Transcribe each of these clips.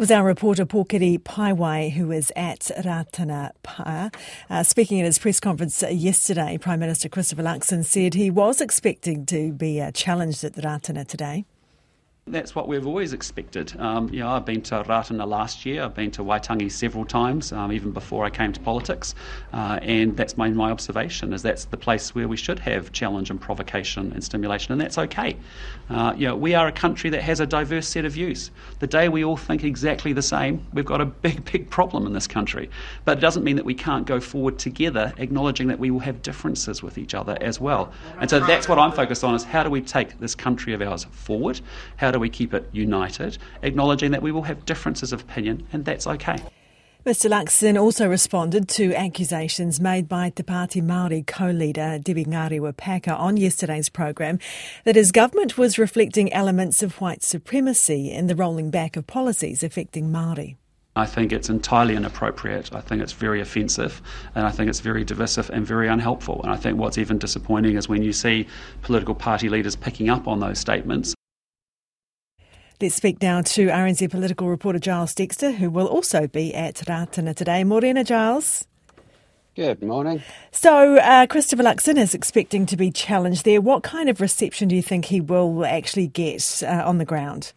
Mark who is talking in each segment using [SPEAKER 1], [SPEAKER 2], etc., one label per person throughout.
[SPEAKER 1] was our reporter Pōkere Paewai, who was at Ratana. Uh, speaking at his press conference yesterday, Prime Minister Christopher Luxon said he was expecting to be uh, challenged at the Ratana today.
[SPEAKER 2] That's what we've always expected. Um, you know, I've been to Ratana last year. I've been to Waitangi several times, um, even before I came to politics. Uh, and that's my, my observation is that's the place where we should have challenge and provocation and stimulation, and that's okay. Uh, you know, we are a country that has a diverse set of views. The day we all think exactly the same, we've got a big, big problem in this country. But it doesn't mean that we can't go forward together, acknowledging that we will have differences with each other as well. And so that's what I'm focused on: is how do we take this country of ours forward? How do we keep it united, acknowledging that we will have differences of opinion, and that's okay.
[SPEAKER 1] Mr Luxon also responded to accusations made by Te Pāti Māori co-leader Debbie Ngarewa Packer on yesterday's program that his government was reflecting elements of white supremacy in the rolling back of policies affecting Māori.
[SPEAKER 2] I think it's entirely inappropriate. I think it's very offensive, and I think it's very divisive and very unhelpful. And I think what's even disappointing is when you see political party leaders picking up on those statements
[SPEAKER 1] Let's speak now to RNZ political reporter Giles Dexter, who will also be at Ratana today. Morena, Giles.
[SPEAKER 3] Good morning.
[SPEAKER 1] So, uh, Christopher Luxon is expecting to be challenged there. What kind of reception do you think he will actually get uh, on the ground?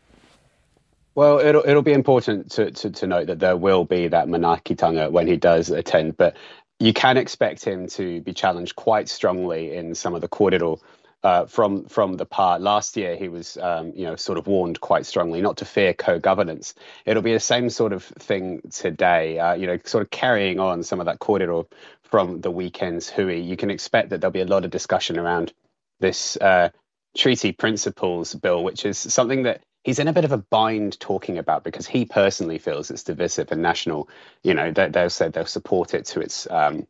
[SPEAKER 3] Well, it'll it'll be important to, to, to note that there will be that manaakitanga when he does attend, but you can expect him to be challenged quite strongly in some of the kōrero uh, from from the part. Last year he was um, you know sort of warned quite strongly not to fear co-governance. It'll be the same sort of thing today uh, you know sort of carrying on some of that kōrero from the weekend's hui. You can expect that there'll be a lot of discussion around this uh, treaty principles bill which is something that he's in a bit of a bind talking about because he personally feels it's divisive and national. You know they, they'll say they'll support it to its um,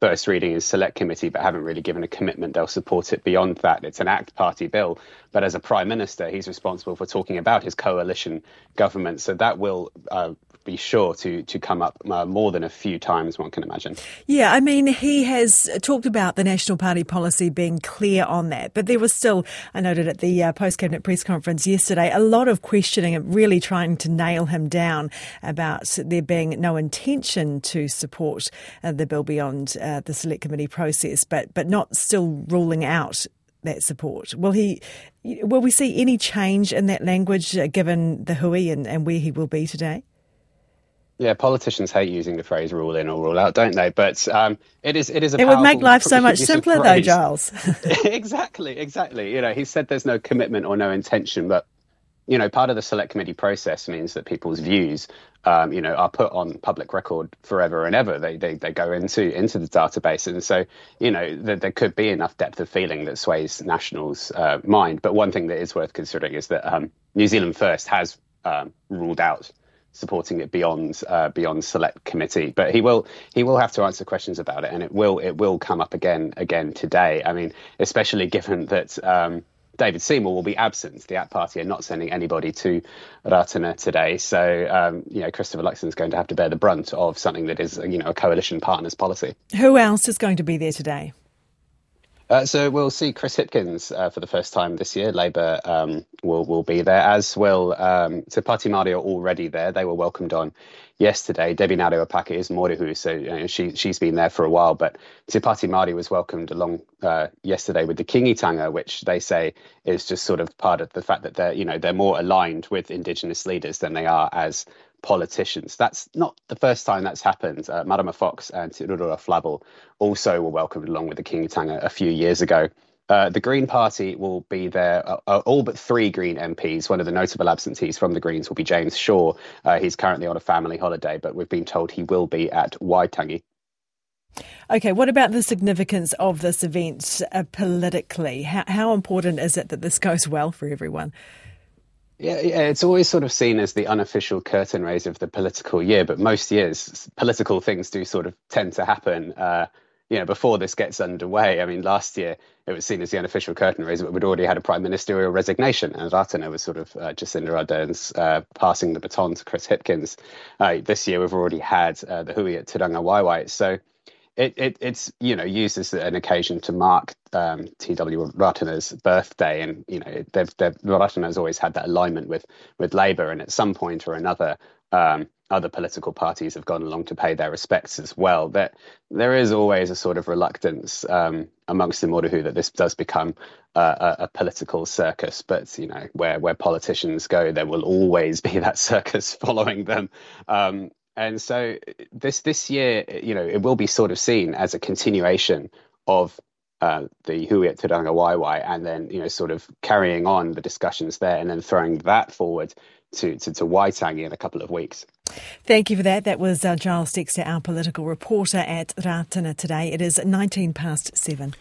[SPEAKER 3] first reading in select committee, but haven't really given a commitment they'll support it beyond that. It's an ACT party bill, but as a prime minister, he's responsible for talking about his coalition government. So that will uh, be sure to to come up uh, more than a few times, one can imagine.
[SPEAKER 1] Yeah, I mean, he has talked about the National Party policy being clear on that, but there was still, I noted at the uh, post cabinet press conference yesterday, a lot of questioning and really trying to nail him down about there being no intention to support uh, the bill beyond uh, the select committee process, but but not still ruling out that support. Will he? Will we see any change in that language uh, given the hui and, and where he will be today?
[SPEAKER 3] Yeah, politicians hate using the phrase "rule in or rule out," don't they? But um, it is it is a
[SPEAKER 1] it would make life so much simpler, though, Giles.
[SPEAKER 3] exactly, exactly. You know, he said there's no commitment or no intention, but you know, part of the select committee process means that people's views, um, you know, are put on public record forever and ever. They they, they go into into the database, and so you know th- there could be enough depth of feeling that sways nationals' uh, mind. But one thing that is worth considering is that um, New Zealand First has um, ruled out supporting it beyond uh, beyond select committee. But he will he will have to answer questions about it, and it will it will come up again again today. I mean, especially given that. Um, David Seymour will be absent. The ACT Party are not sending anybody to Ratana today, so um, you know Christopher Luxon is going to have to bear the brunt of something that is you know a coalition partner's policy.
[SPEAKER 1] Who else is going to be there today?
[SPEAKER 3] Uh, so we'll see Chris Hipkins uh, for the first time this year. Labour um, will will be there, as will um, Te Pāti Māori are already there. They were welcomed on yesterday. Debbie Ngarewa Packer is Mōrehu, so you know, she she's been there for a while. But Te Pāti Māori was welcomed along uh, yesterday with the Kingitanga, which they say is just sort of part of the fact that they're you know they're more aligned with Indigenous leaders than they are as politicians. That's not the first time that's happened. Uh, Fox and Te Ururoa Flavell also were welcomed along with the Kingitanga a few years ago. Uh, the Green Party will be there. Uh, uh all but three Green MPs. One of the notable absentees from the Greens will be James Shaw. Uh, he's currently on a family holiday, but we've been told he will be at Waitangi.
[SPEAKER 1] Okay, what about the significance of this event uh, politically? How, how important is it that this goes well for everyone?
[SPEAKER 3] Yeah, yeah, it's always sort of seen as the unofficial curtain raise of the political year, but most years political things do sort of tend to happen. Uh, you know, before this gets underway. I mean, last year it was seen as the unofficial curtain raiser, but we'd already had a prime ministerial resignation, and Ratana was sort of uh, Jacinda Ardern's uh, passing the baton to Chris Hipkins. Uh, this year we've already had uh, the hui at Tūrangawaewae, so it, it, it's you know used as an occasion to mark um, T.W. Ratana's birthday, and you know they've, they've Ratana's always had that alignment with with Labour, and at some point or another, um, other political parties have gone along to pay their respects as well. That there is always a sort of reluctance um, amongst the Mōrehu that this does become a, a, political circus. But you know, where where politicians go, there will always be that circus following them. Um, and so this this year, you know, it will be sort of seen as a continuation of uh, the Hui at Tūrangawaewae, and then you know, sort of carrying on the discussions there, and then throwing that forward to to, to Waitangi in a couple of weeks.
[SPEAKER 1] Thank you for that. That was uh, Giles Dexter, our political reporter at Ratana today. It is 19 past seven.